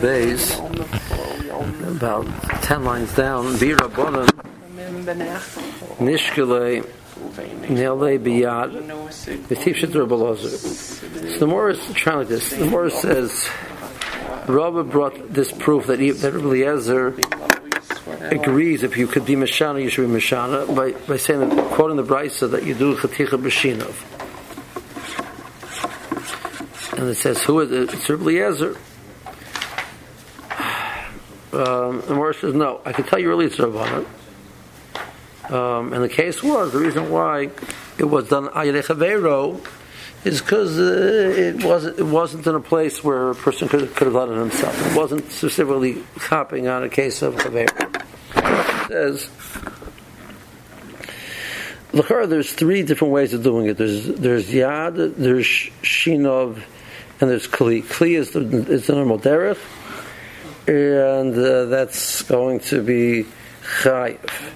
Beis, about ten lines down. Bir Rabbanon Nishkele Nele Biyad V'Tifshet Rabbalazar. So the Morah is trying like this. The Morah says Rabba brought this proof that he, that Eliezer agrees if you could be Mashana, you should be Mashana by, by saying that, quoting the Brisa that you do Chaticha B'Shinov. And it says, who is it? It's Eliezer. Um, the Morris says, no, I can tell you really it's Rabbanah. Um, and the case was, the reason why it was done Chavero is because uh, it, wasn't, it wasn't in a place where a person could, could have done it himself. It wasn't specifically copying on a case of Chavero. It says, L'chara, there's three different ways of doing it. There's there's yad, there's shinov, and there's kli. Kli is the, is the normal derech, and uh, that's going to be chayiv.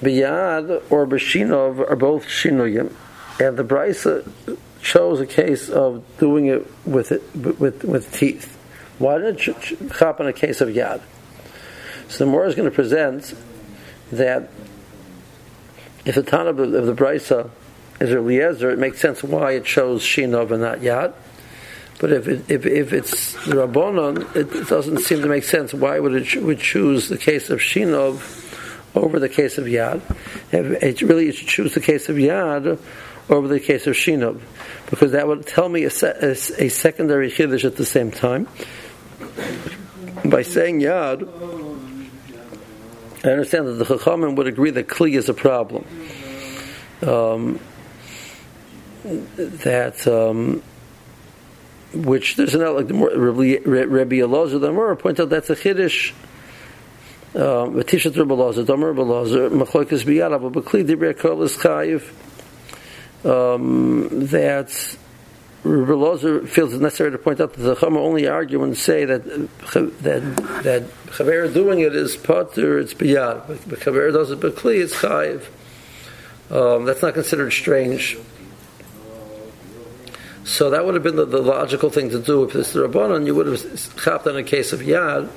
Biyad or b'shinov are both shinuyim, and the brisa chose a case of doing it with it with with teeth. Why didn't it in a case of yad? So the Morah is going to present that if the Tana of the brisa is a Eliezer, it makes sense why it shows shinov and not yad. But if it, if, if it's the Rabbanon, it, it, doesn't seem to make sense. Why would it would choose the case of Shinov over the case of Yad? It really should choose the case of Yad over the case of Shinov, because that would tell me a, a, a secondary chiddush at the same time. By saying Yad, I understand that the Chachamim would agree that Kli is a problem. Um, that. Um, which there's an like the Rabbi Elazar the more point out that's a chiddush. V'tishat Rabbi Elazar, Domer Rabbi Elazar, Machlokas Biyad, is Chayiv. That Rabbi Elazar feels it necessary to point out that the Chama only argue and say that that that Chaver doing it is potter, it's Biyad, but Chaver does it Bekli, it's Chayiv. Um, that's not considered strange. So that would have been the, the, logical thing to do if it's the Rabbanon, you would have chopped on a case of Yad,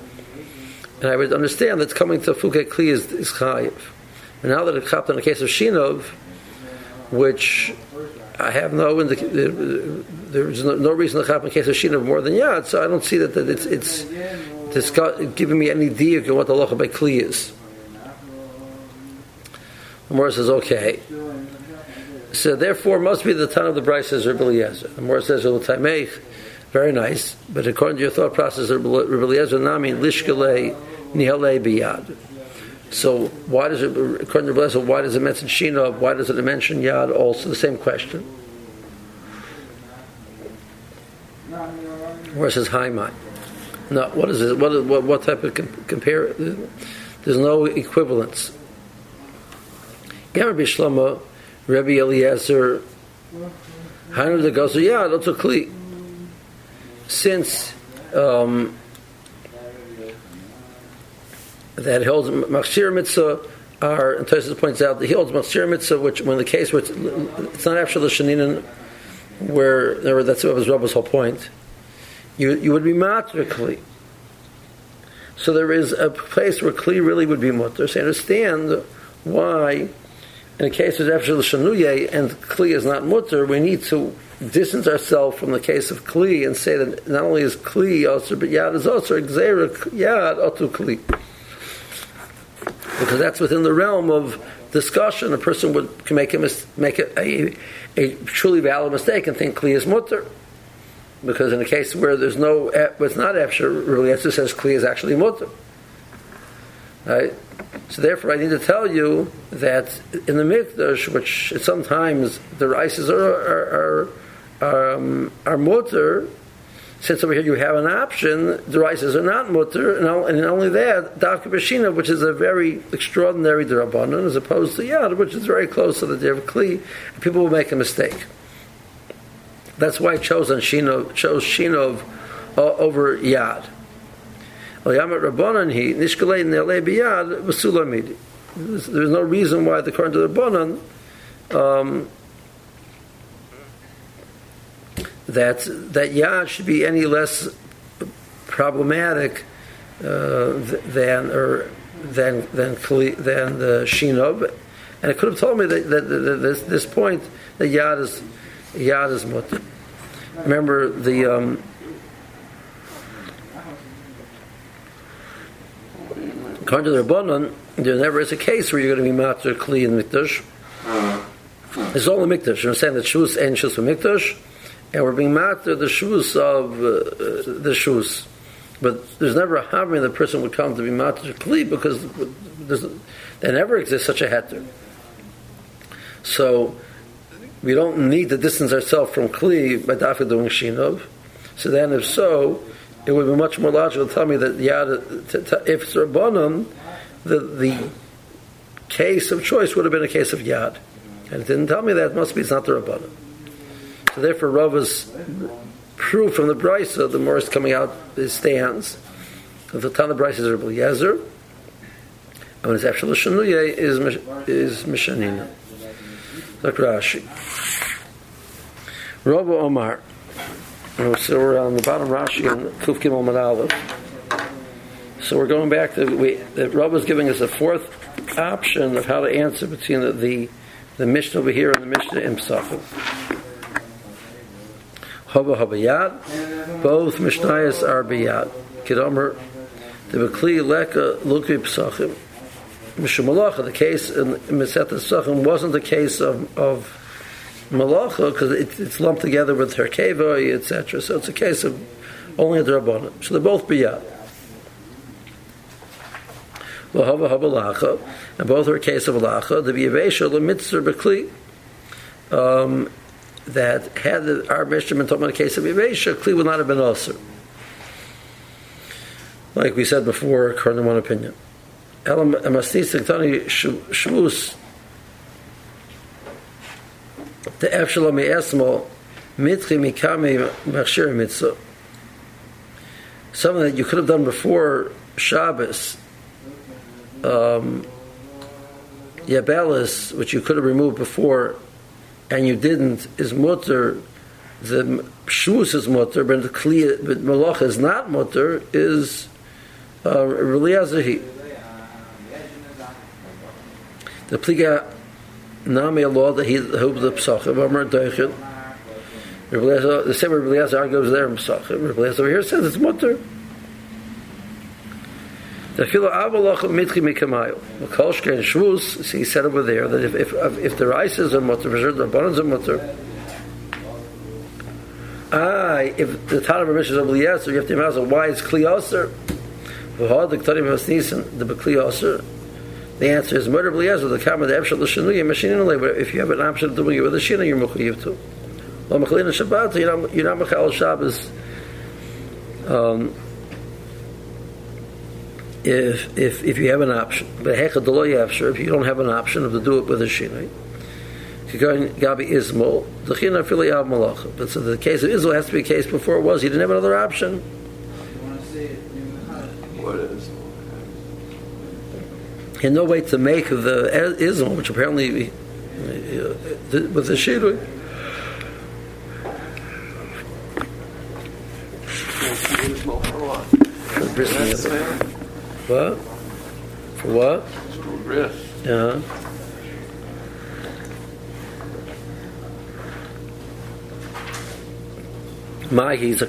and I would understand that coming to Fuke Kli is, is Chayiv. And now that it chopped on a case of Shinov, which I have no uh, there's no, no, reason to chop in case of Shinov more than Yad, so I don't see that, that it's, it's, it's giving me any idea of what the Locha by Kli is. The Morris says, okay. So therefore, must be the ton of the Bryce says Rabbi Eliezer. The more says Rabbi very nice. But according to your thought process, Rabbi Eliezer nami lishkale nihale biyad. So why does it, according to Rabbi Eliezer, why does it mention Shina? Why does it mention Yad? Also the same question. Where says Haimai. No, what is it? What, what, what type of compare? There's no equivalence. Gamma Bishlomo Rabbi Eliezer, Hainu the Gazu, yeah, that's a kli. Since um, that holds Machshir Mitzvah, are, and Tosis points out that he holds Machshir Mitzvah, which when the case where it's, not after the Shaninin, where that's what was Rabbi's whole point, you, you would be matrically. So there is a place where Kli really would be mutter. So understand why in the case of Efshel Shanuye and Kli is not mutter, we need to distance ourselves from the case of Kli and say that not only is Kli also, but Yad is also Gzera Yad Otu Kli. Because that's within the realm of discussion. A person would can make a, make a, a, a truly valid mistake and think Kli is mutter. Because in a case where there's no, it's not Efshel, really, it says Kli is actually mutter. Right? So therefore, I need to tell you that in the mikdash, which sometimes the rices are are are, um, are mutter, since over here you have an option, the rices are not mutter, and, only that, dafka bashina, which is a very extraordinary drabanan, as opposed to yad, which is very close to the dev kli, people will make a mistake. That's why I chose on shinov, chose shinov uh, over yad. There's no reason why, according to the Rabbanan, um, that that yad should be any less problematic uh, than or than than than the Shinob, and it could have told me that, that, that, that this this point that Yad is Yad is mutter. Remember the. Um, according to the Rabbanon, there never is a case where you're going to be matter kli in mikdash. It's all in mikdash. You're saying that shus and shus for mikdash, and we're being matter the shus of uh, the shus. But there's never a having the person would come to be matter kli because there never exists such a heter. So we don't need to distance ourselves from kli by dafka doing shinov. So then, if so, it would be much more logical to tell me that yad, if it's rabbanon, the the case of choice would have been a case of yad, and it didn't tell me that. Must be it's not the rabbanon. So therefore, Rava's proof from the brisa, the more is coming out, it stands. The of brisa is Rabbi Yezer, and it's actually Shanuye is is Mishanina. Like Rashi. Rabbi Omar. Uh, so we're on the bottom Rashi on Kuf Gimel Aleph. So we're going back to we. The Rabbi is giving us a fourth option of how to answer between the the, the Mishnah over here and the Mishnah in Pesachim. Haba Habayat. Both Mishnayos are Biyat. Kidomer. The Bekli Leka Luki Pesachim. Mishumalacha, the case in Meset Pesachim wasn't the case of, of Malacha because it, it's lumped together with her Herkeva, etc. So it's a case of only the Rabbanim. So they're both Biyat. Lahava Habalacha, and both are a case of Alacha. The Biyavesha, the Mitzvah Bekli. Um, that had the, our Mishnah been talking about a case of Yavesha, Kli would not have been also. Like we said before, according to one opinion. Elam Amastis Shvus the Efshalom Esmo Mitri Mikami Machshir Mitzvah. Something that you could have done before Shabbos, um, Yabelis, which you could have removed before and you didn't, is mutter. The shus is mutter, but the kli, but malach is not mutter. Is uh, reliazahi. The pliga nami law that he hope the psachim amar deichin. The same Rabbi Eliezer argues there in psachim. Rabbi over here says it's mutter. The filo avalach mitchi mikamayo. Makolshke and shvus. He said over there that if if if the rice is a mutter, for sure the bonus a mutter. Ah, if the Tana Mishnah is Eliezer, you have to ask why it's kliyoser. V'had the Ktarim Hasnisin the bekliyoser. The answer is murder Eliezer. The kama the efshal l'shenuya machinin But if you have an option of doing it with a shina, you're mechayiv too. Well, mechalin Shabbat, you're not you're not mechal Shabbos. Um, if if if you have an option. But if you don't have an option of to do it with a shinai. Gabi Ismol, the China Filiyav Malach. But so the case of Israel has to be a case before it was. He didn't have another option. What is? Had no way to make of the Ismol, which apparently uh, was with the Shirui. What? For what? Uh-huh. Yeah. Mahi's a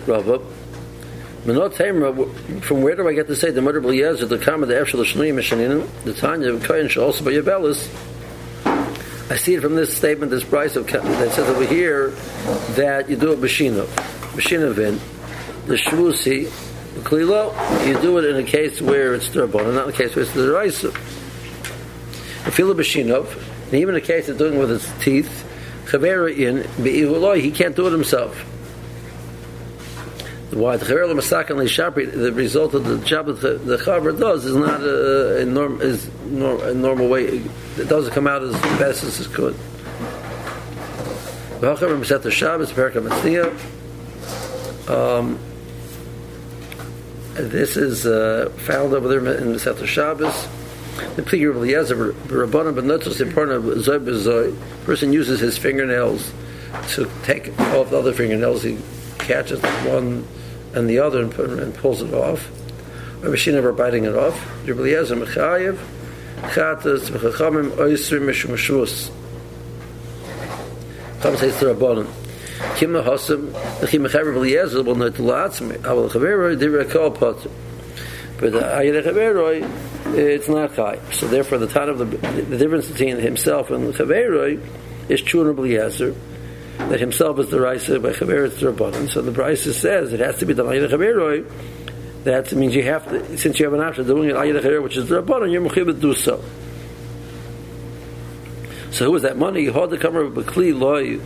From where do I get to say the mother Eliezer, the Kama, the Efshel, the Shnuim, the Tanya, the Kohen, shall also be Yabelis? I see it from this statement, this price of that says over here that you do a Bashino, Bashinovin, the Shvusi, the Klilo, you do it in a case where it's Durbon, not in a case where it's the Raisa. Fila Bashinov, and even a case of doing it with his teeth, Chavera in he can't do it himself. Why the Chaver Masak and Shapri, the result of the job that the, the does is not a, a, norm, is a normal way. It doesn't come out as best as it could. V'hachaver Maset Shabbos, Perka Um, this is uh, found over there in the Sefer Shabbos. The plea of Eliezer, but not just important of Zoy B'Zoy. Person uses his fingernails to take off the other fingernails. He catches one and the other and, and pulls it off. Rabbi Shina never biting it off. Rabbi Eliezer mechayev chatas v'chachamim oisrim mishum shvus. Says to Rabbanon. Kim mechayev Rabbi Eliezer. Aval chaveroi kol potter. But the ayir chaveroi it's not chai. So therefore, the time of the, the difference between himself and the chaveroi is true Rabbi Eliezer that himself is the Raisa by Chaver it's the Rabbanon. So the Raisa says it has to be the Ayah Chaveroi that means you have to, since you have an option of doing it ayah which is the rabbanon, you're mechuyev to do so. So who is that money? You hold the comer of a kli loy,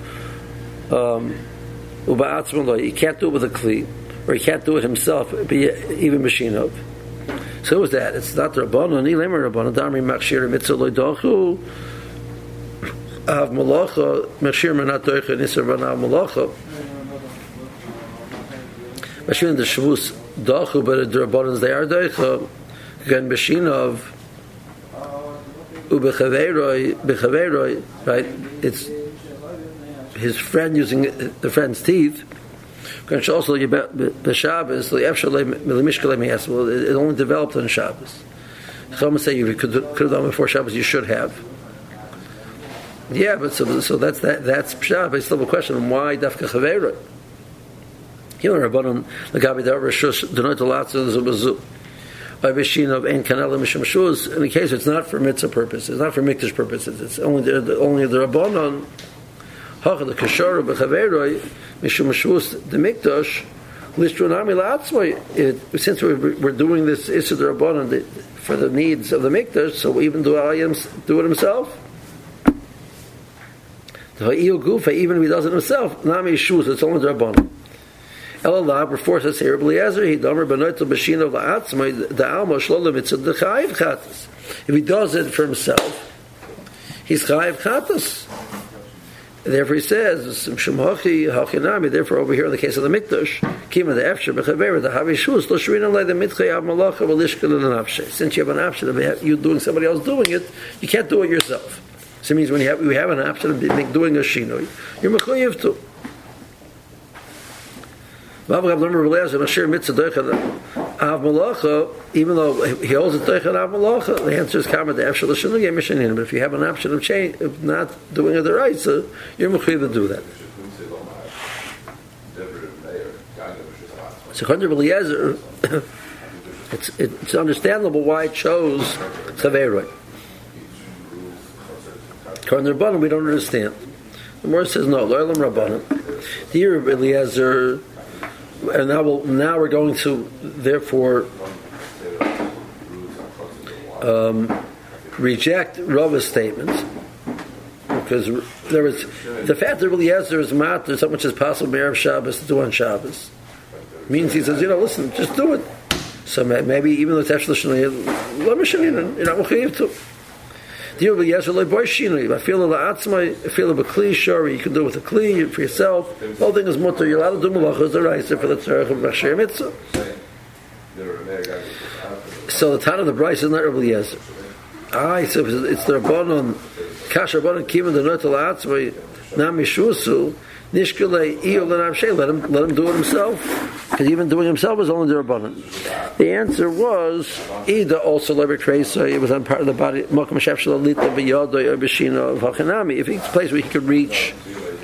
um, loy. You can't do it with a kli, or he can't do it himself, be even machinov. So who is that? It's not the rabbanon. Ni lemer rabbanon. Damri machshir mitzvah loy dochu. av molocho mashir man atoykh nisar van av molocho mashir in de shvus dochu ber the bonds they are doy so gen of u be khaveroy be khaveroy right it's his friend using the friend's teeth can show also you about the shabbos the actually the mishkal me yes well it only developed on shabbos some say you could could have done before Shabbos, you should have. Yeah, but so, so that's that. That's Shabbos. Still a question: Why Dafka Chaveroi? Here, Rabbanon, the Gabi Dar Rishus, Denoit Alatza, Zubazu. By Bishin of Ein Kanela Misham Shuz, in the case it's not for mitzvah purposes, it's not for mikdash purposes, it's only the, only the Rabbanon, Hacha the Kashara Bechaveroi, Misham Shuz, the mikdash, Lishtronami La'atzmai, since we're, we're doing this Issa Rabbanon for the needs of the mikdash, so even do, I do it himself. Gufa, even if he does it himself, Nami Shuz, it's only the Rabbanon. Elalah, we're forced to say Rabbi Eliezer, he domer benoitel b'shino la'atzmai, the alma shlola mitzvah dechayiv chatas. If he does it for himself, he's chayiv chatas. Therefore, he says, "Shemhachi hachinami." Therefore, over here in the case of the mikdash, kima the efsher bechaver the havishus lo shvina le the mitchay av malacha v'lishkel l'nafshe. Since you have an option of you doing somebody else doing it, you can't do it yourself. So it means when you have you have an option of doing a shinoi, you're mechayiv to. Even though he holds a Teichen Av Malacha, the answer is Kama De'ef Shal Yem Mishanin. But if you have an option of change, of not doing the right, so you're Mechuyev to do that. So Chondra Eliezer, it's, it's understandable why it chose Chaveroi. Chondra Rabbanim, we don't understand. The Morris says, no, Loilam Rabbanim. Dear Eliezer, and now, we'll, now we're going to therefore um, reject Rava's statements because there was the fact that there is mat there's so much as possible Erev Shabbos to do on Shabbos means he says you know listen just do it so maybe even though it's actually you're not to Deal with yes or boy shinu. I feel the atzma, I feel the kli sure you can do it with a kli for yourself. Whole thing is mutter. You're allowed to do malachas the rice for the tzarech of Rashi mitzvah. So the time of the Bryce is not Rabbi Yezer. Ah, so it's the Rabbanon, Kasha Rabbanon Kivin the Notel Atzma, Nam Yishusu, Nishkele Iyol and let him, let him do it himself. Because even doing himself was only the Rabbanon. The answer was either also Lever Tresa, it was on part of the body, Mokum Shef Shalalita, Biyodoy, or Bishina of Hachanami. If it's a place where he could reach,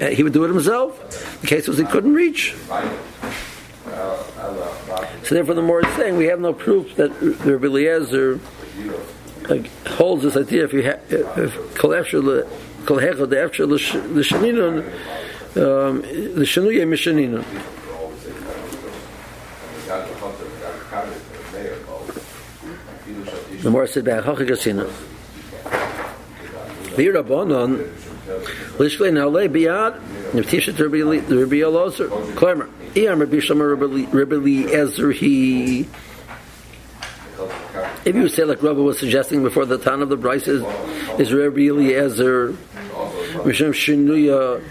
uh, he would do it himself. The case was he couldn't reach. So therefore, the more it's saying, we have no proof that Rabbi Eliezer like, holds this idea if you have kol efshel kol hechel the efshel l'shaninon um, mishaninun. The more said back, Hachagasina. Virabonon, Lishkle Nale Biad, Niftisha to Rabbi Elazar, Klemer, Iam Rabbi Shama Rabbi Ezer, he. If you say like Rabbi was suggesting before the town of the Bryce is, is Rabbi Eliezer, Misham Shinuya,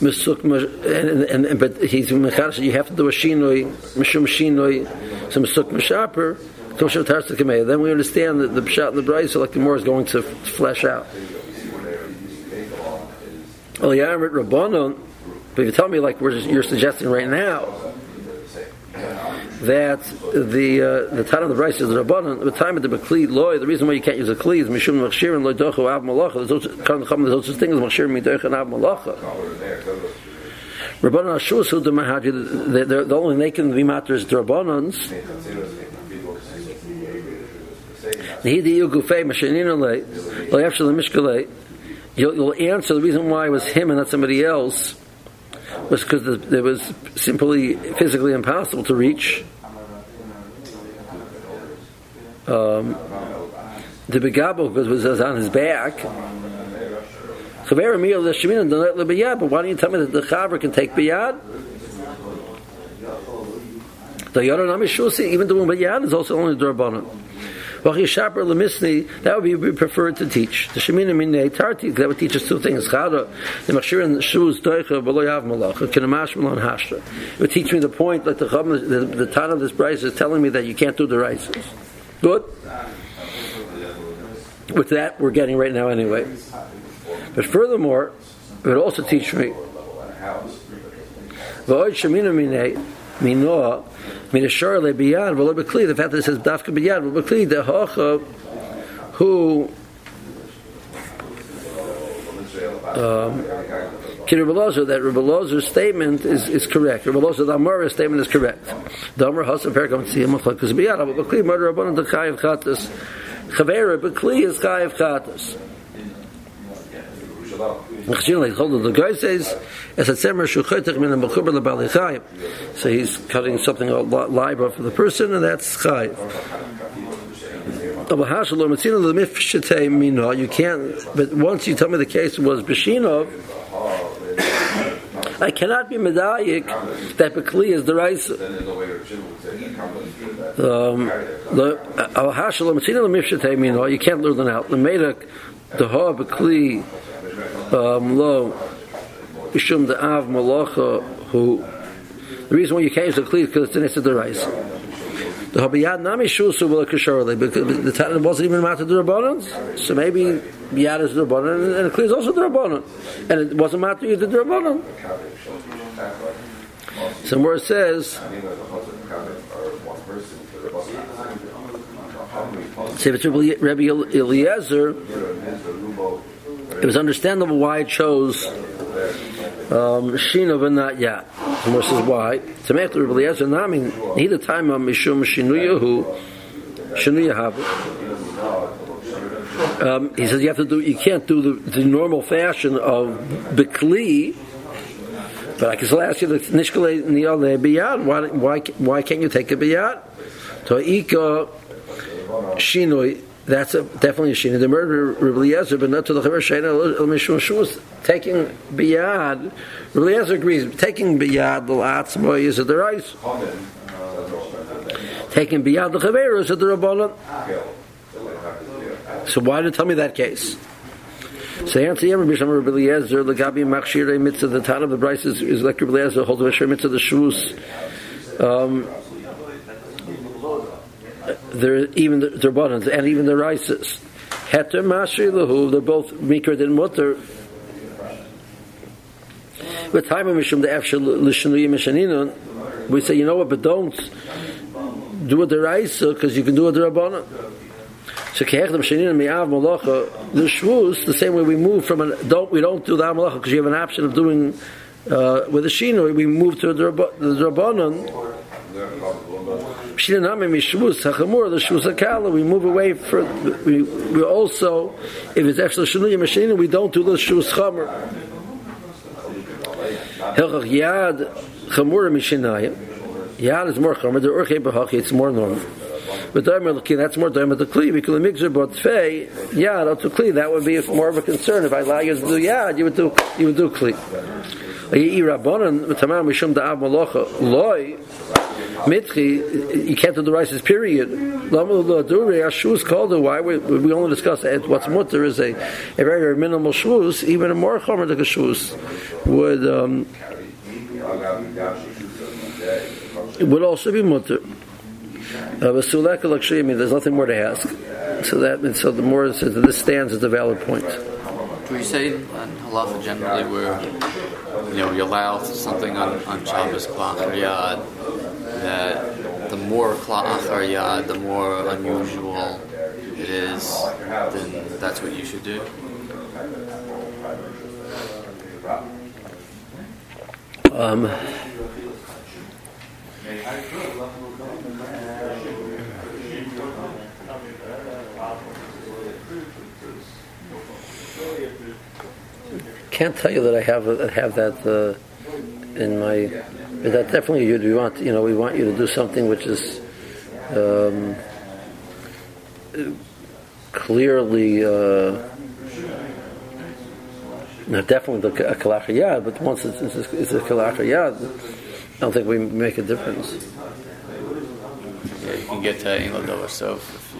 Misuk, and, and, but he's Mechash, you have to do a Shinoi, Mishum Shinoi, some Misuk Mishaper, then we understand that the Pshat and the Bryce, like the more is going to flesh out. Well, Yaramit Rabbanon, but if you tell me like you're suggesting right now, that the uh, the time of the rice is the rabbanon. The time of the bekli loy. The reason why you can't use a kli is mishum machshir and loy dochu av malacha. There's also also thing as machshir midoch and av malacha. Rabbanon who the mahaji. The only they can be matters the rabbanons. You'll answer the reason why it was him and not somebody else was because it was simply physically impossible to reach. Um, the begabo because it was on his back. So very meal the Shemina and let biyad. But why don't you tell me that the chaver can take biyad? The Yoran even doing biyad is also only drabanan. That would be preferred to teach. The Shemina Minei Tarti, that would teach us two things. Chada, the Machshir and Shuz Doicha, Av Malacha, Kinamash Malon Hashra. It would teach me the point that the the, the Tan of this price is telling me that you can't do the rices. Good? With that, we're getting right now anyway. But furthermore, it would also teach me V'oid Shemina Minei, Minoah, Min ashar le biyad v'lo bekli. The fact that it says dafka biyad v'lo bekli the hacha who um, that Rabbi statement is, is correct. Rabbi Lozer, the Amara statement is correct. The Amar Hasa Perkam Tziyam Machlakas Biyad, but Bekli murder Rabbanan the Chayiv Chatas. Chavera Bekli is Chayiv Chatas. The guy says, as a tzemer shuchetech min mechuber lebali chayim. So he's cutting something live for the person, and that's chayim. You can't, but once you tell me the case was Beshinov, I cannot be medayik that Bekli is the Raisa. Um, you can't learn that out. The Medak, the Ha Bekli, um, lo Mishum the Av Malacha who the reason why you can't the Kli is because it's in the rice. The Habiyad Nami Shusu will Kasharle because the Tatan wasn't even matter the Rabbanans. So maybe Biyad is the Rabbanan and the Kli is also the Rabbanan. And it wasn't matter either the Rabbanan. Somewhere it says Say it's Rabbi Eliezer it was understandable why it chose um, Shino but not Yat. And this is why. To make the Rebbe Eliezer Nami, neither time of Mishum Shinuyahu, Shinuyahavu. Um, he says you have to do. You can't do the, the normal fashion of bikli, but I can still ask you the nishkale niyal biyad. Why why why can't you take a biyad? To ika shinoi that's a, definitely a shina. The murder of Eliezer, but not to the chaver shayna mishum taking biyad. Eliezer agrees. Taking biyad the latzma is the right. Taking biyad the chaver is at the rabbanon. So why did tell me that case? So answer Yom Bisham Rabbi the Gabi Machshirei Mitzvah, the Tan of the Bryce is, like Rabbi Eliezer, holds the Mitzvah, the Shus. Um, there even the Rabbanans and even the Rises. Heter Mashri Lahu, they're both Mikra and Mutter. With time of Mishum the Efshel Lishanuyim Mishaninun, we say, you know what, but don't do the Raisa because you can do the Rabbanan. So kehechdem shenin mi'av malacha the shvus the same way we move from an don't we don't do the malacha because you have an option of doing uh, with the shino we move to the, the rabbanon We move away for we we also if it's extra shunuya machine we don't do the shvus chamer. Hilchach yad chamur mishinayim. Yad is more chamer. The urchei b'hachi it's more normal. But looking that's more daimer the kli because the mixer but fei yad to kli that would be more of a concern if I allow you to do yad you would do you would do kli. Yi rabbanon tamam mishum da'av malacha loy Mitchi, you can't do the rices, period. Shus called it. Why we, we only discuss it. What's mutter is a, a very, very minimal shus, even a more chomer like a shus would um, would also be mutter. Uh, there's nothing more to ask. So that so the more that this stands as a valid point. Do you say in halacha generally where you know you allow something on, on Shabbos Klach that the more cloth or yad, the more unusual it is, then that's what you should do. Um, can't tell you that I have have that uh, in my. But that definitely you we want you know we want you to do something which is um, clearly. Uh, now, definitely the kalacha yad, but once it's, it's, it's a kalacha yad, I don't think we make a difference. Yeah, you can get to England so if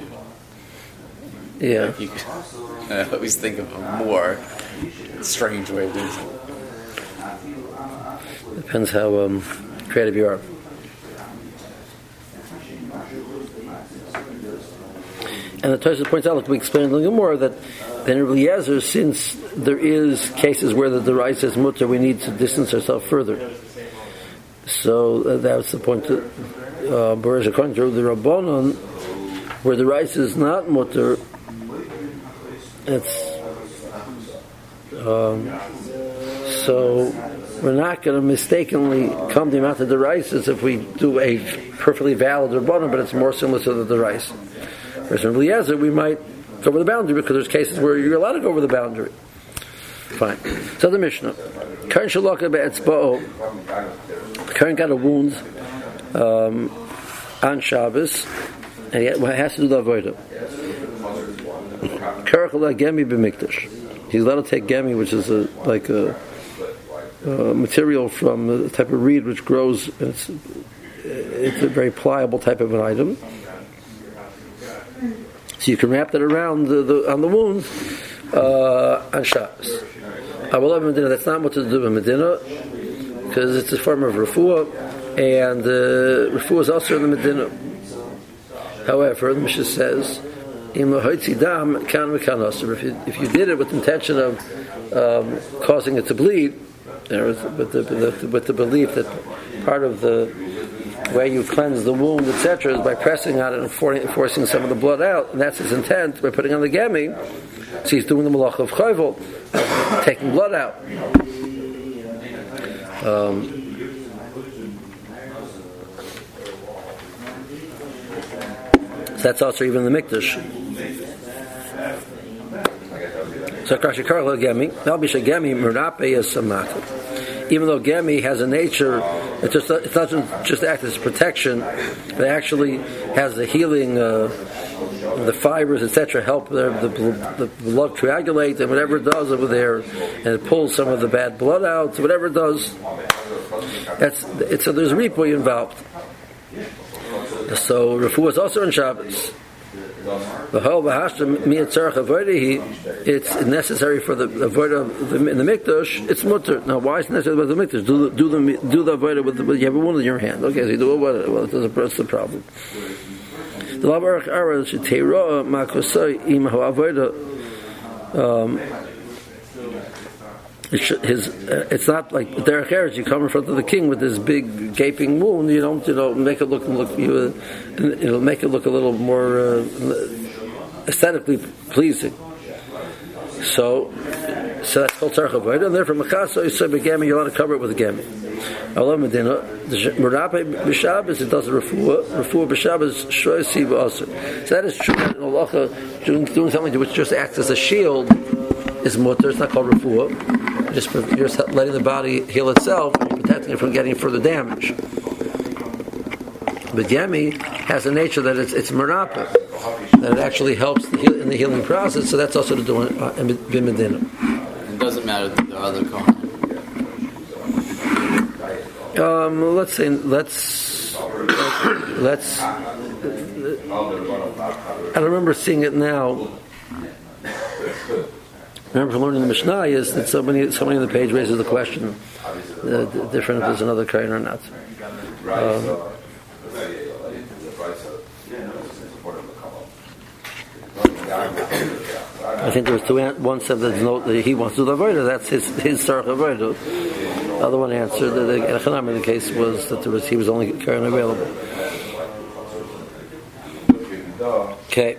you. Yeah. If you, I always think of a more strange way of doing something. Depends how um, creative you are. And the Tosfos points out, like we explained a little more, that then Eliezer, since there is cases where the right says mutter, we need to distance ourselves further. So uh, that's the point that uh, the Rabbanon, where the rice is not mutter, it's um, so we're not going to mistakenly come to the amount of as if we do a perfectly valid Rabbanon, but it's more similar to the rice. Whereas in Eliezer, we might go over the boundary because there's cases where you're allowed to go over the boundary. Fine. So the Mishnah. Karen Shalaka Be'etzba'o. Karen got a wound um, on Shabbos, and he has to do the Avodah. Karakala Gemi. He's allowed to take Gemi, which is a, like a, a material from the type of reed which grows, it's, it's a very pliable type of an item. So you can wrap that around the, the, on the wound uh, on Shabbos. I will have Medina. That's not what to do with Medina because it's a form of refuah, and uh, refuah is also in the Medina. However, the Mishnah says, if you, if you did it with the intention of um, causing it to bleed, with the, the, with the belief that part of the way you cleanse the wound, etc., is by pressing on it and forcing some of the blood out, and that's his intent by putting on the gemi. So he's doing the malach of chayvul, taking blood out. Um, so that's also even the mikdash. So Kashikar Gemi, Nalbish Gemi Merape is Samata even though Gemi has a nature, it just it doesn't just act as protection, it actually has the healing, uh, the fibers, etc., help the, the, the, blood coagulate, and whatever it does over there, and it pulls some of the bad blood out, whatever it does. That's it's so there's ripoy involved. So Rafu is also in Shabbos. It's necessary for the avodah in the mikdash. It's mutter. Now, why is it necessary for the mikdash? Do, do the do the avodah with the, you have a wound in your hand. Okay, so you do it. Well, it doesn't press the problem. The lavarach ara shetera makosai im avodah. Um, His, uh, it's not like Derek Harris. You come in front of the king with this big gaping wound. You don't, you know, make it look look. You, uh, it'll make it look a little more uh, aesthetically pleasing. So, so that's called tzarcha avodah. And therefore, machasa you say begami. You want to cover it with a gami. Allah Medina, Merape b'Shabbos it does a refuah. Refuah b'Shabbos shroisi b'aser. So that is true. In halacha, doing, doing something which just acts as a shield is mutter. It's not called refuah just you're just letting the body heal itself, protecting it from getting further damage. But Yemi has a nature that it's, it's merapa, that it actually helps the heal, in the healing process. So that's also to do in uh, Medina. It doesn't matter the other kohen. Um, let's say let's let's. I remember seeing it now remember from learning the Mishnah is that somebody, somebody on the page raises the question, uh, different if there's another kain or not. Um, I think there was two. One said that, no, that he wants to do the avodah. That's his his sarach avodah. The other one answered that the, in the case was that there was he was only kain available. Okay.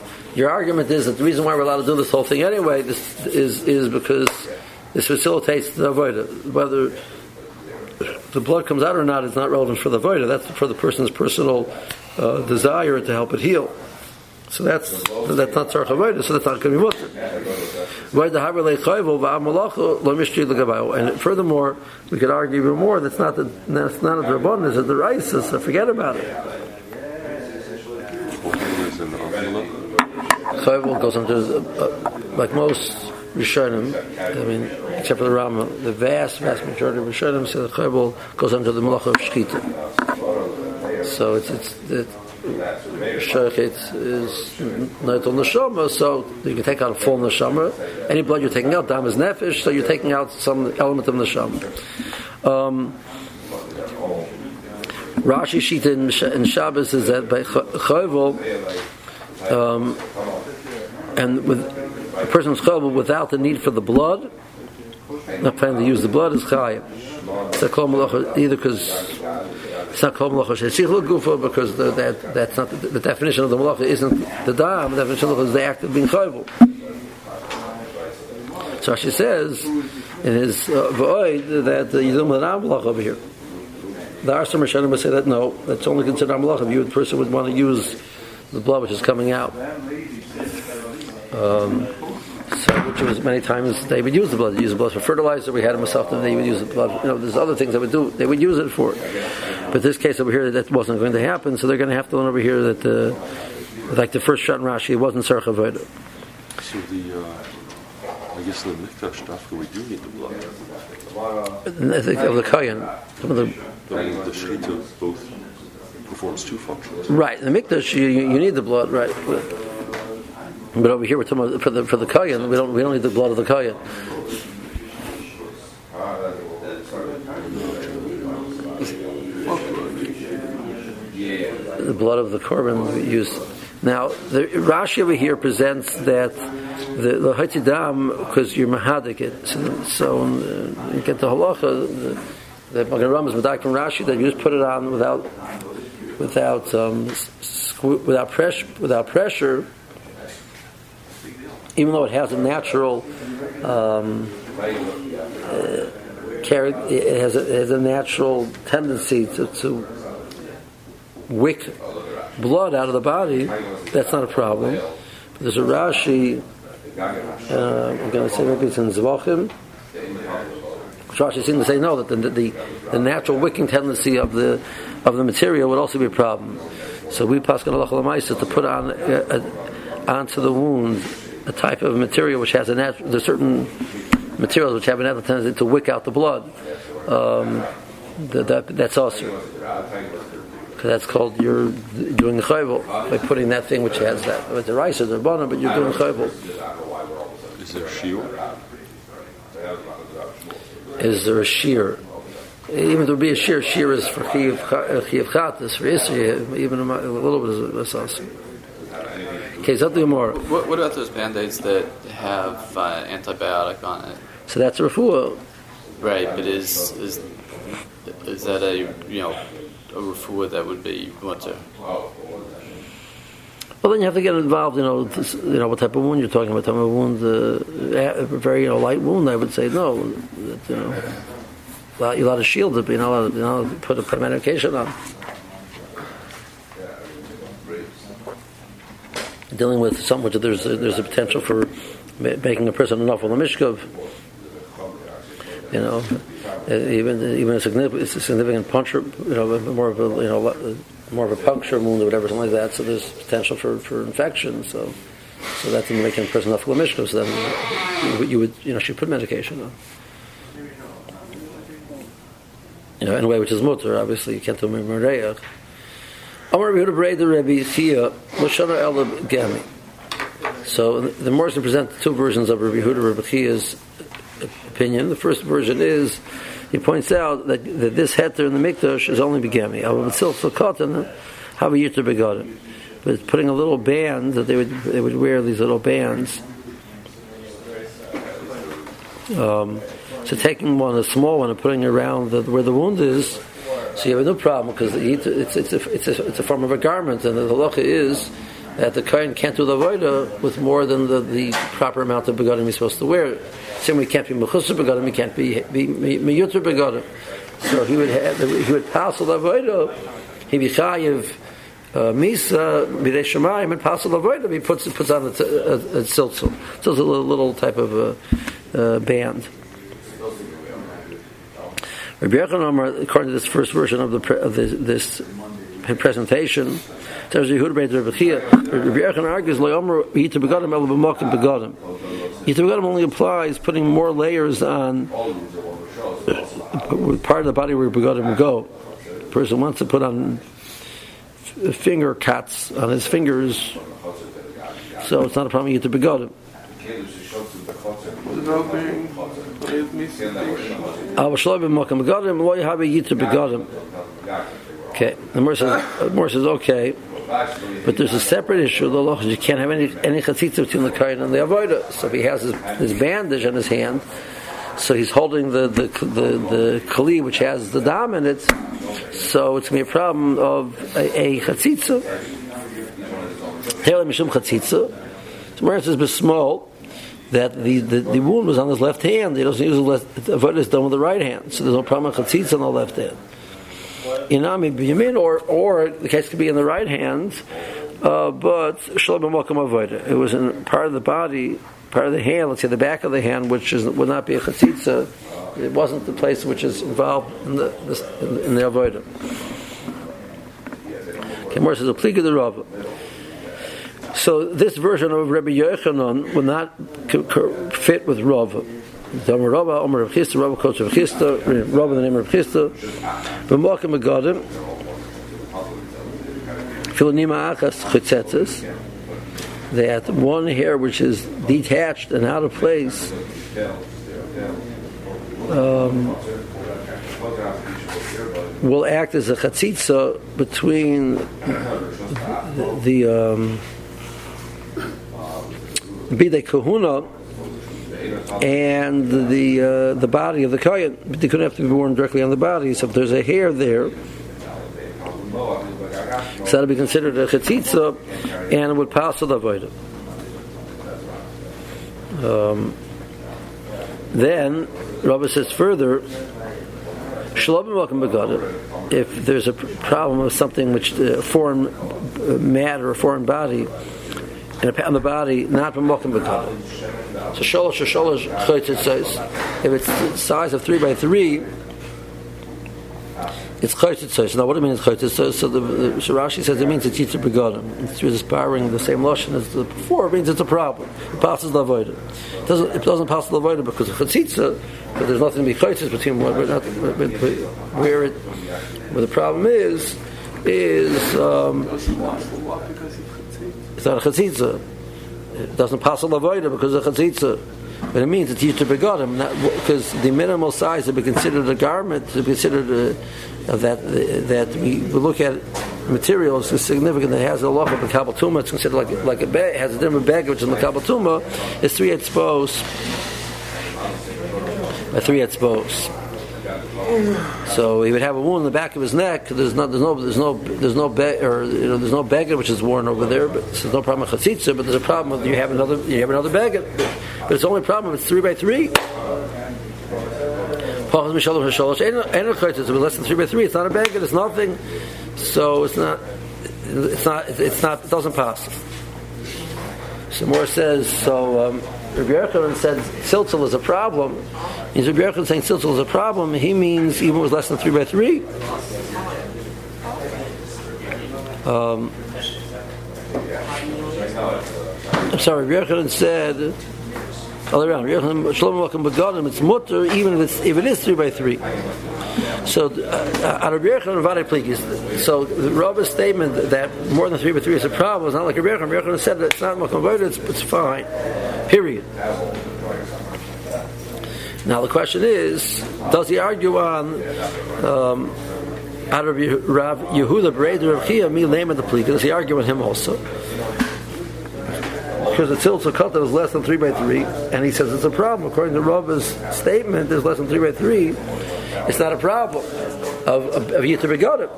Your argument is that the reason why we're allowed to do this whole thing anyway this is is because this facilitates the avodah. Whether the blood comes out or not is not relevant for the avodah. That's for the person's personal uh, desire to help it heal. So that's that's not tzarech avodah. So that's not going to be mutter. And furthermore, we could argue even more. That's not the that's not a drabbon. It's a derisa. So forget about it. Chayvul goes into uh, like most Rishonim. I mean, except for the Rama, the vast, vast majority of Rishonim say the Chayvul goes under the Malacha of Shkita. So it's it's it, Shechet is not on the Neshama, so you can take out a full Neshama. Any blood you're taking out, Dam is Nefesh, so you're taking out some element of Neshama. Um, Rashi Shita in Shabbos is that by Chayvul, um, and with a person's chayv without the need for the blood, not planning to use the blood is chayiv. It's kol malacha either because it's not kol malacha shesichel gufa because the, that that's not the, the, definition of the malacha isn't the dam. The definition of the malacha is the act of being chayv. So she says in his uh, that you don't have an malacha over here. The Arsa Rishonim say that no, that's only considered malacha if you the person would want to use the blood which is coming out. Um, so, which was many times they would use the blood. They use the blood for fertilizer. We had them myself, and they would use the blood. You know, there's other things they would do. They would use it for. But this case over here, that wasn't going to happen. So they're going to have to learn over here that, the, like the first shot in Rashi, it wasn't Sarachavida. So the, uh, I guess the mikdash stuff, we do need the blood. I think of the Kayan. Some of the, I mean, the shechita both performs two functions. Right, the mikdash you, you need the blood, right? But over here we're talking about for the for the kayan. We don't we don't need the blood of the kayan. The blood of the korban we use. Now the Rashi over here presents that the the because you're mahadik it. So, so uh, you get the halacha. The Magen Ram is medak from Rashi that you just put it on without without um, squ- without pressure without pressure even though it has a natural um, uh, it has a, it has a natural tendency to, to wick blood out of the body, that's not a problem. But there's a Rashi, uh, I'm going to say maybe it's in Zvachim, Rashi seems to say no, that the, the, the, natural wicking tendency of the of the material would also be a problem. So we pass on to put on uh, uh, onto the wound a type of material which has a natural, there's certain materials which have a natural tendency to wick out the blood. Um, that, that, that's also because that's called you're doing the chayvul by putting that thing which has that. With the rice or the bottom, but you're doing chayvul. Is there a shiur? Is there a shear? Even there would be a shear, shear is for chiyav chatas for isri, even a little bit is also. Okay, something more. What, what about those band-aids that have uh, antibiotic on it? So that's a refuah. Right, but is is is that a you know a refuah that would be mutter? Well, then you have to get involved. You know, this, you know what type of wound you're talking about. Type of wound, uh, a very you know, light wound. I would say no. That, you know, you're allowed to shield it, but you're not allowed to you know, put a medication on. Dealing with something which there's a, there's a potential for making a person enough on the mishkav. You know, uh, even even a significant, a significant puncture, you know, more of a you know more of a puncture wound or whatever, something like that. So there's potential for, for infection. So so that's making a person enough for the mishkav. So then you would, you know should put medication on. You know, in a way which is mutter. Obviously, you can't do a Amar Yehuda Breda Rebbe Chia Lashana El Gami. So the Morrison present two versions of Rabbi Yehuda Rabbi Chia's opinion. The first version is he points out that, that this heter in the mikdash is only begami. But it's putting a little band that they would they would wear these little bands. Um, so taking one, a small one, and putting it around the, where the wound is, so you have no problem because it's, it's, a, it's, a, it's a form of a garment, and the halacha is that the kohen can't do the avodah with more than the, the proper amount of begodim he's supposed to wear. Same way he can't be mechusar begodim, he can't be miyuter begodim. So he would have, he would pass the avodah, he'd be chayiv uh, misa b'dei shemayim and pass the avodah, he puts puts on a, a, a siltzul. So it's a little, little type of a, uh, band. Rabbi Yechon according to this first version of, the, of this, this presentation, tells Yehuda Beit Rabbi Chia, Rabbi Yechon argues, Le'omer Yita Begadim El B'mokim Begadim. Yita Begadim only applies putting more layers on part of the body where Begadim go. A person wants to put on finger cuts on his fingers, so it's not a problem Yita Begadim. Okay, the Morris says, Morris says okay, but there's a separate issue. The law is you can't have any any chatzitza between the kain and the avodah. So he has his, his bandage on his hand, so he's holding the the the, the kli which has the dam in it. So it's to be a problem of a, a chatzitza. Tell mishum chatzitza. So Morris says small that the, the, the, wound was on his left hand. He doesn't use the left. the Avodah is done with the right hand, so there's no problem with chatzitza on the left hand. Inami b'yamin, or or the case could be in the right hand, uh, but shalom avodah. It was in part of the body, part of the hand. Let's say the back of the hand, which is, would not be a chatzitza. It wasn't the place which is involved in the, the in the avodah. More says pliga the Rav. So this version of Rabbi Yochanan would not fit with Rav. The Rava, Omer of Chisda, Rava quotes of Chisda, Rava the name of Chisda, V'mokim Agadim, Filonima Achas Chutzetzes, that one hair which is detached and out of place. Um, will act as a chatzitza between the, the um, bidei kahuna and the uh, the body of the kohen. They couldn't have to be worn directly on the body. So if there's a hair there, so that'll be considered a chetzitza, and it would pass the avodah. Um, then Rabbi says further, if there's a problem with something which uh, foreign uh, matter, a foreign body, and on the body, not b'mokim b'kala. So sholosh sholosh chaytzit says, if it's size of three by three, it's chaytzit says. Now, what do you mean it's chaytzit says? So the, the so Rashi says it means it's yitzir begodim. It's borrowing the same lashon as the before. It means it's a problem. It passes the avodah. It doesn't. It doesn't pass the avodah because of chatzitza, but there's nothing to be chaytzit between what we're not, where it. Where the problem is, is. Um, not a chatzitza. It doesn't pass a lavoida because of chatzitza. But it means it's used to begodim, because the minimal size to be considered a garment, to be considered a, that that we, look at materials is significant. It has a lot of makabel tuma. It's considered like like a bag. Has a different bag which is makabel tuma. It's three expos. A three expos. So he would have a wound in the back of his neck. There's no, there's no, there's no, there's no, be, or you know, there's no baggage which is worn over there. But there's no problem with chatzitza. But there's a problem with you have another, you have another baggage. But it's only problem. It's three by three. Less than three by three. It's not a baggage. It's nothing. So it's not. It's not. It's not. It doesn't pass. Some more says so. Um, Rabbi Yochanan said silzel is a problem. Means Rabbi Yochanan saying silzel is a problem. He means even was less than three by three. Um, I'm sorry, Rabbi Yochanan said all around. Shlomo Malkim it's mutter even if, it's, if it is three by three. So, out of Yerchon and Vade Plikis. So, the Rabba's statement that more than three by three is a problem is not like a Yerchon. Yerchon said that it's not Makom Voida, it's, it's fine. Period. Now, the question is, does he argue on um, out of Rav Yehuda Bereder of Chia, me lame the Plikis? Does he argue with him also? because the tziltzah kata is less than three by three, and he says it's a problem. According to Rava's statement, there's less than three by three. It's not a problem of of, of Yitzhak Begodim.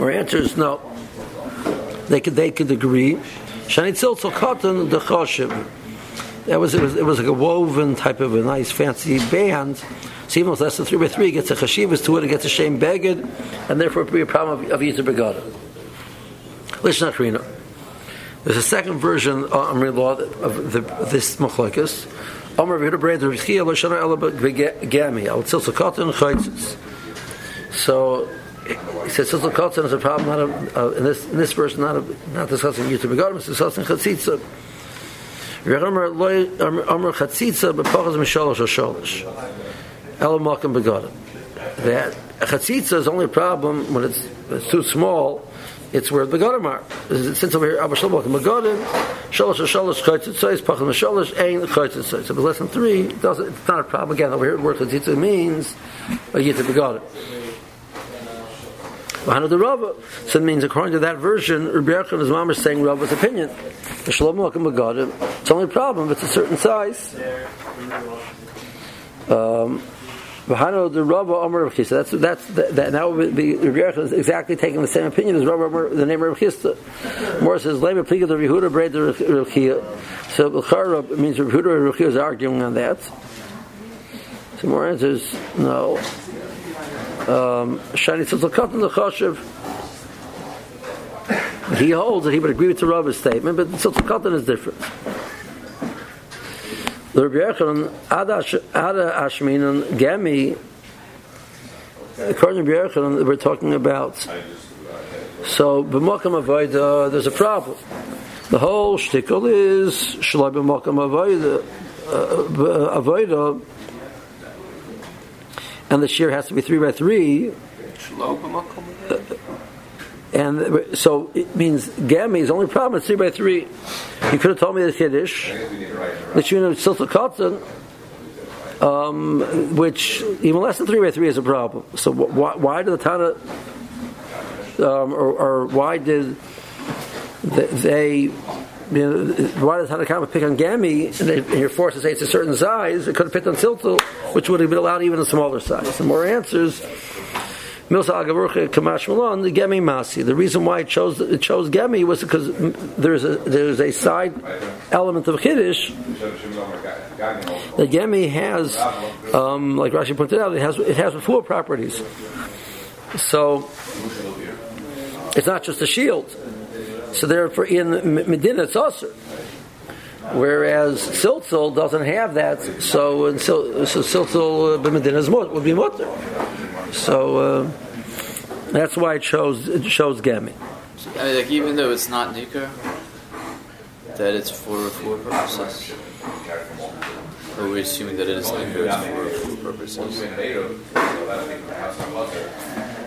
Our answer is no. They could they could agree. Shani tziltzah katan the choshev. That was it, was it was like a woven type of a nice fancy band. So even less than three by three, gets a chashivas to it, it gets a shame beged, and therefore it would be a problem of, of Yitzhak Begodim. Lishna Krina. There's a second version of Amri law of, the, this machlekes. Amr v'hidu breid r'chia l'shana elaba gami al tzilsa cotton chaytzis. So he says tzilsa cotton is a problem not a, uh, in this in this version not a, not discussing yitur begadim, it's discussing chatzitza. Malkim. That chatzitza is only a problem when it's, it's too small it's where the Begadim are. Since over here, Abba Shalom Begadim, Shalosh Shalosh Chaytzitzais, Pachim Shalosh, Ein Chaytzitzais. So if it's less than three, doesn't, it's not a problem. Again, over here, word Chatzitza means a Yit Begadim. Bahana the Rava. So it means, according to that version, Rabbi Yechon is Mamash saying Rava's opinion. The Shalom Begadim, it's only a problem if it's a certain size. Um, the Rabba Omer Rav. That's that's that. Now would Rabbi is exactly taking the same opinion as Omer, the name of Rav Chisda. More says Lema Pliga the Yehuda Braid the Rav. So B'chara means Rav Yehuda and Rav is arguing on that. Some more answers no. Um, Shani Katan the Choshev. He holds that he would agree with the statement, but Katan is different. The Rabbi Yechon, Ada Ashminan Gemi, according to Rabbi we're talking about. So, b'makam avoida, there's a problem. The whole shtickle is shalai b'makam avoida, uh, avoida, and the shear has to be three by three. And so it means Gami is only problem is three by three. You could have told me the Kiddush, the tune of Silta Cotton, um, which even less than three by three is a problem. So why, why did the Tana, um, or, or, why did they, you know, why did the Tanna Kamma pick on Gami and, you're forced to say it's a certain size? It could have picked on Siltal, which would have been allowed even a smaller size. More answers. Kamash Malon, the Gemi Masi. The reason why it chose it chose Gemi was because there's a there's a side element of Kiddush. The Gemi has, um, like Rashi pointed out, it has it has four properties. So it's not just a shield. So therefore, in Medina, it's also. Whereas Siltzil doesn't have that, so and so, so Siltzil uh, Medina would be mutter. So uh, that's why it shows it shows Gemi. I mean, like even though it's not Nikar, that it's for four purposes. Are we're assuming that it is Nikar for four purposes.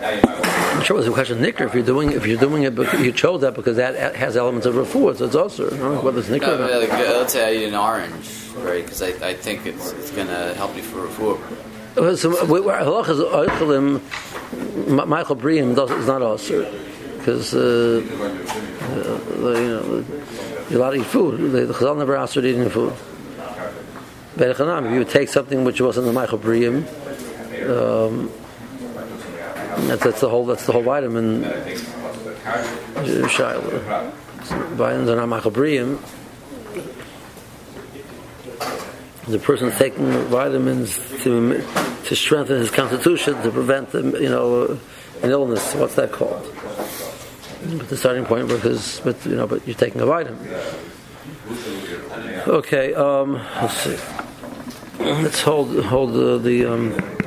I'm sure it was a question of Nikar. If you're doing if you're doing it, you chose that because that has elements of refuah, so it's also whether it's Nikar. No, like, let's say I eat an orange, right? Because I, I think it's, it's going to help you for refuah. So, halachas oichelim, maachal briim is not also because uh, uh, you know you're allowed to eat food. The Chazal never asked you eating food. If you would take something which wasn't the maachal briim, um, that's, that's the whole that's the whole vitamin. Shiloh. Vitamins are not maachal briim the person's taking vitamins to to strengthen his constitution to prevent you know an illness. What's that called? But the starting point because but you know but you're taking a vitamin. Okay, um, let's see. Let's hold hold the, the um,